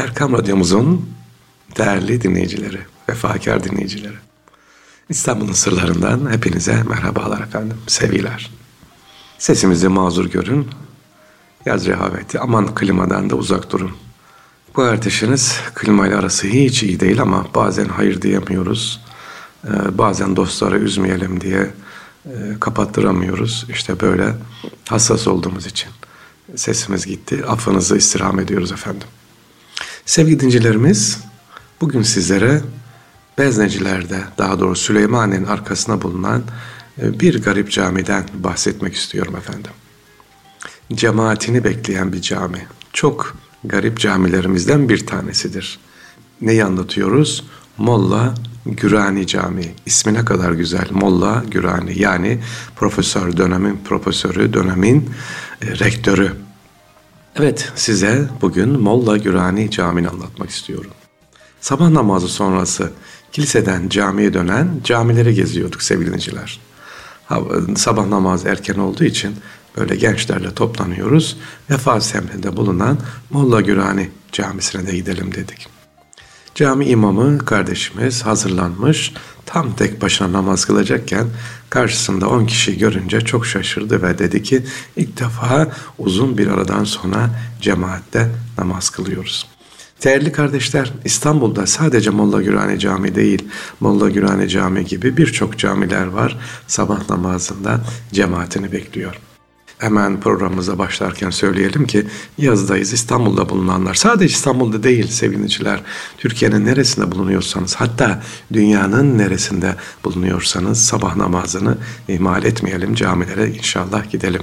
Erkam Radyomuzun değerli dinleyicileri, vefakar dinleyicileri. İstanbul'un sırlarından hepinize merhabalar efendim, sevgiler. Sesimizi mazur görün, yaz rehaveti, aman klimadan da uzak durun. Bu erteşiniz klimayla arası hiç iyi değil ama bazen hayır diyemiyoruz. Ee, bazen dostları üzmeyelim diye e, kapattıramıyoruz. İşte böyle hassas olduğumuz için sesimiz gitti. Affınızı istirham ediyoruz efendim. Sevgili dincilerimiz, bugün sizlere Bezneciler'de, daha doğrusu Süleymaniye'nin arkasına bulunan e, bir garip camiden bahsetmek istiyorum efendim. Cemaatini bekleyen bir cami. Çok garip camilerimizden bir tanesidir. Neyi anlatıyoruz? Molla Gürani Camii. İsmi ne kadar güzel. Molla Gürani yani profesör, dönemin profesörü, dönemin e, rektörü. Evet size bugün Molla Gürani Camii'ni anlatmak istiyorum. Sabah namazı sonrası kiliseden camiye dönen camileri geziyorduk sevgiliciler. Sabah namazı erken olduğu için böyle gençlerle toplanıyoruz. Vefa semtinde bulunan Molla Gürani Camisi'ne de gidelim dedik. Cami imamı kardeşimiz hazırlanmış tam tek başına namaz kılacakken karşısında on kişi görünce çok şaşırdı ve dedi ki ilk defa uzun bir aradan sonra cemaatte namaz kılıyoruz. Değerli kardeşler, İstanbul'da sadece Molla Gürani Camii değil, Molla Gürani Camii gibi birçok camiler var. Sabah namazında cemaatini bekliyor. Hemen programımıza başlarken söyleyelim ki yazdayız İstanbul'da bulunanlar sadece İstanbul'da değil sevgiliciler Türkiye'nin neresinde bulunuyorsanız hatta dünyanın neresinde bulunuyorsanız sabah namazını ihmal etmeyelim camilere inşallah gidelim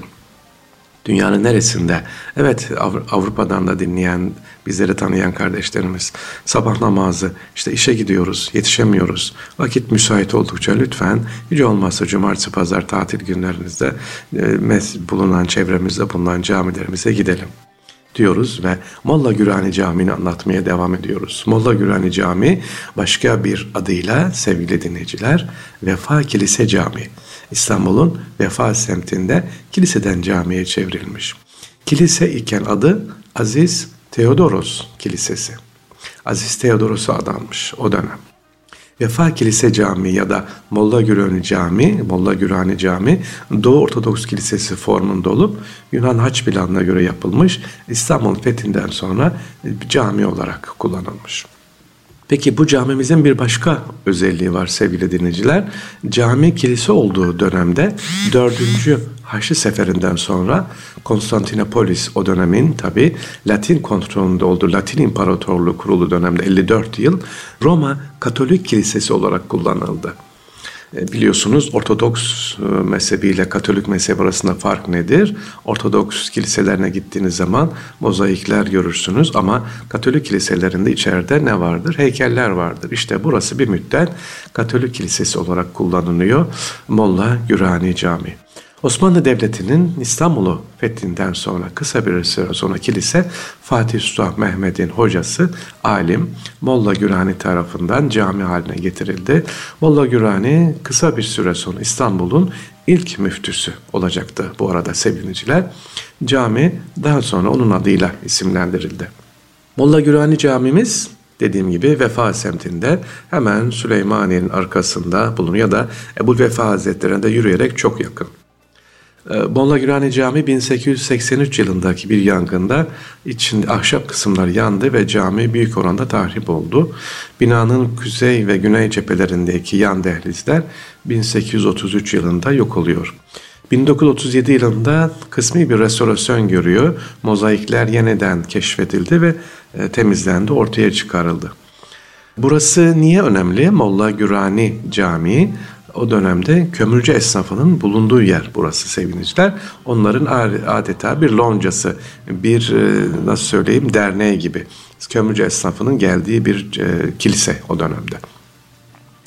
dünyanın neresinde? Evet Avrupa'dan da dinleyen, bizleri tanıyan kardeşlerimiz sabah namazı, işte işe gidiyoruz, yetişemiyoruz. Vakit müsait oldukça lütfen hiç olmazsa cumartesi, pazar tatil günlerinizde e, bulunan çevremizde bulunan camilerimize gidelim diyoruz ve Molla Gürani Camii'ni anlatmaya devam ediyoruz. Molla Gürani Camii başka bir adıyla sevgili dinleyiciler Vefa Kilise Camii. İstanbul'un Vefa semtinde kiliseden camiye çevrilmiş. Kilise iken adı Aziz Theodoros Kilisesi. Aziz Theodoros'a adanmış o dönem. Vefa Kilise Camii ya da Molla Gürani Camii, Molla Gürani Camii Doğu Ortodoks Kilisesi formunda olup Yunan Haç planına göre yapılmış İstanbul fethinden sonra cami olarak kullanılmış. Peki bu camimizin bir başka özelliği var sevgili dinleyiciler. Cami kilise olduğu dönemde 4. Haçlı Seferinden sonra Konstantinopolis o dönemin tabi Latin kontrolünde olduğu Latin İmparatorluğu kurulu dönemde 54 yıl Roma Katolik Kilisesi olarak kullanıldı. E, biliyorsunuz Ortodoks e, mezhebiyle Katolik mezhebi arasında fark nedir? Ortodoks kiliselerine gittiğiniz zaman mozaikler görürsünüz ama Katolik kiliselerinde içeride ne vardır? Heykeller vardır. İşte burası bir müddet Katolik kilisesi olarak kullanılıyor. Molla Gürani Camii. Osmanlı Devleti'nin İstanbul'u fethinden sonra kısa bir süre sonra kilise Fatih Sultan Mehmet'in hocası alim Molla Gürani tarafından cami haline getirildi. Molla Gürani kısa bir süre sonra İstanbul'un ilk müftüsü olacaktı bu arada sevgiliciler. Cami daha sonra onun adıyla isimlendirildi. Molla Gürani camimiz dediğim gibi Vefa semtinde hemen Süleymaniye'nin arkasında bulunuyor ya da Ebu Vefa Hazretleri'ne de yürüyerek çok yakın. Molla ee, Gürani Camii 1883 yılındaki bir yangında içinde ahşap kısımlar yandı ve cami büyük oranda tahrip oldu. Binanın kuzey ve güney cephelerindeki yan dehlizler 1833 yılında yok oluyor. 1937 yılında kısmi bir restorasyon görüyor. Mozaikler yeniden keşfedildi ve e, temizlendi, ortaya çıkarıldı. Burası niye önemli? Molla Gürani Camii o dönemde kömürcü esnafının bulunduğu yer burası sevgiliciler. Onların adeta bir loncası, bir e, nasıl söyleyeyim derneği gibi. Kömürcü esnafının geldiği bir e, kilise o dönemde.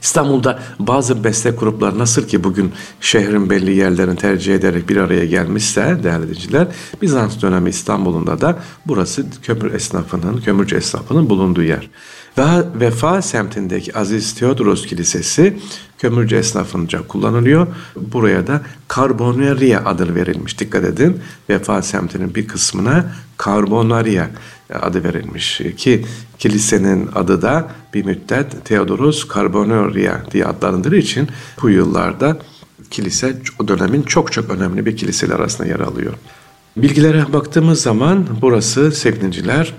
İstanbul'da bazı meslek grupları nasıl ki bugün şehrin belli yerlerini tercih ederek bir araya gelmişse değerli dinleyiciler, Bizans dönemi İstanbul'unda da burası kömür esnafının, kömürcü esnafının bulunduğu yer. Ve Vefa semtindeki Aziz Theodoros Kilisesi kömürcü esnafınca kullanılıyor. Buraya da Carbonaria adı verilmiş. Dikkat edin. Vefa semtinin bir kısmına Carbonaria adı verilmiş ki kilisenin adı da bir müddet Theodorus Carbonaria diye adlandırdığı için bu yıllarda kilise o dönemin çok çok önemli bir kiliseler arasında yer alıyor. Bilgilere baktığımız zaman burası sevgiliciler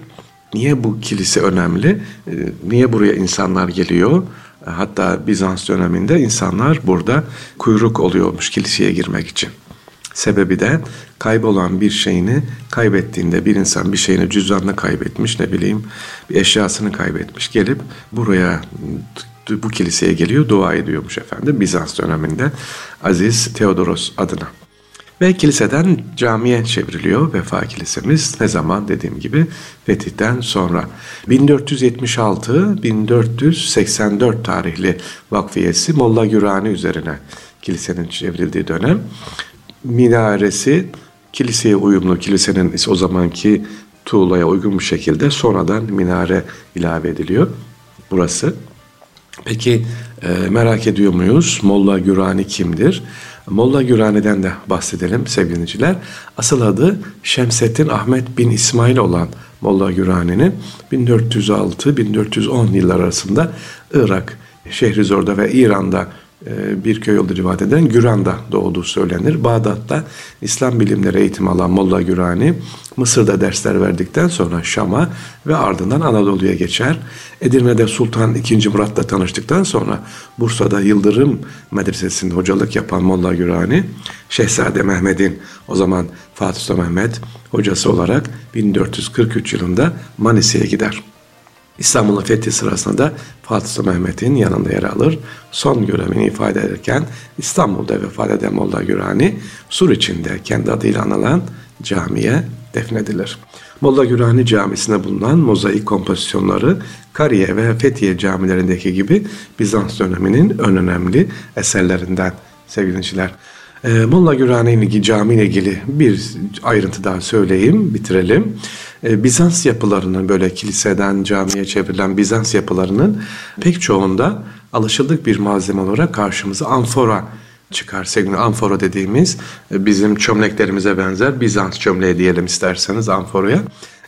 niye bu kilise önemli? Ee, niye buraya insanlar geliyor? Hatta Bizans döneminde insanlar burada kuyruk oluyormuş kiliseye girmek için. Sebebi de kaybolan bir şeyini kaybettiğinde bir insan bir şeyini cüzdanını kaybetmiş ne bileyim bir eşyasını kaybetmiş gelip buraya bu kiliseye geliyor dua ediyormuş efendim Bizans döneminde Aziz Theodoros adına. Ve kiliseden camiye çevriliyor Vefa Kilisemiz ne zaman dediğim gibi fetihten sonra. 1476-1484 tarihli vakfiyesi Molla Gürani üzerine kilisenin çevrildiği dönem. Minaresi kiliseye uyumlu, kilisenin o zamanki tuğlaya uygun bir şekilde sonradan minare ilave ediliyor burası. Peki e, merak ediyor muyuz? Molla Gürani kimdir? Molla Gürani'den de bahsedelim sevgiliciler. Asıl adı Şemsettin Ahmet bin İsmail olan Molla Gürani'nin 1406-1410 yıllar arasında Irak, Şehrizor'da ve İran'da bir köy olduğu rivayet eden Güran'da doğduğu söylenir. Bağdat'ta İslam bilimleri eğitimi alan Molla Gürani, Mısır'da dersler verdikten sonra Şam'a ve ardından Anadolu'ya geçer. Edirne'de Sultan II. Murat'la tanıştıktan sonra Bursa'da Yıldırım Medresesi'nde hocalık yapan Molla Gürani, Şehzade Mehmet'in o zaman Fatih Sultan Mehmet hocası olarak 1443 yılında Manisa'ya gider. İstanbul'un fethi sırasında da Fatih Sultan Mehmet'in yanında yer alır. Son görevini ifade ederken İstanbul'da vefat eden Molla Gürani Sur içinde kendi adıyla anılan camiye defnedilir. Molla Gürani Camisi'nde bulunan mozaik kompozisyonları Kariye ve Fethiye camilerindeki gibi Bizans döneminin en önemli eserlerinden sevgili dinleyiciler. E, Molla Gürani cami ile ilgili bir ayrıntı daha söyleyeyim, bitirelim. E, Bizans yapılarının böyle kiliseden camiye çevrilen Bizans yapılarının pek çoğunda alışıldık bir malzeme olarak karşımıza amfora çıkar. Sevgili amfora dediğimiz e, bizim çömleklerimize benzer Bizans çömleği diyelim isterseniz amforaya.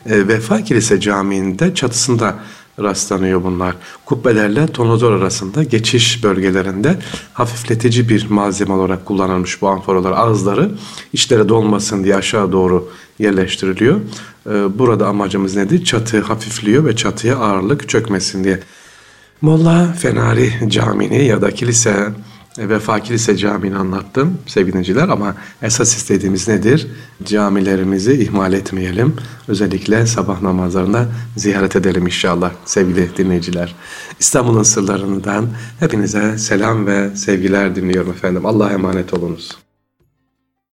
E, Vefa Kilise Camii'nde çatısında rastlanıyor bunlar. Kubbelerle tonozor arasında geçiş bölgelerinde hafifletici bir malzeme olarak kullanılmış bu amforalar ağızları içlere dolmasın diye aşağı doğru yerleştiriliyor. Ee, burada amacımız nedir? Çatı hafifliyor ve çatıya ağırlık çökmesin diye. Molla Fenari Camii'ni ya da kilise Vefa Kilise Camii'ni anlattım sevgiliciler ama esas istediğimiz nedir? Camilerimizi ihmal etmeyelim. Özellikle sabah namazlarında ziyaret edelim inşallah sevgili dinleyiciler. İstanbul'un sırlarından hepinize selam ve sevgiler dinliyorum efendim. Allah'a emanet olunuz.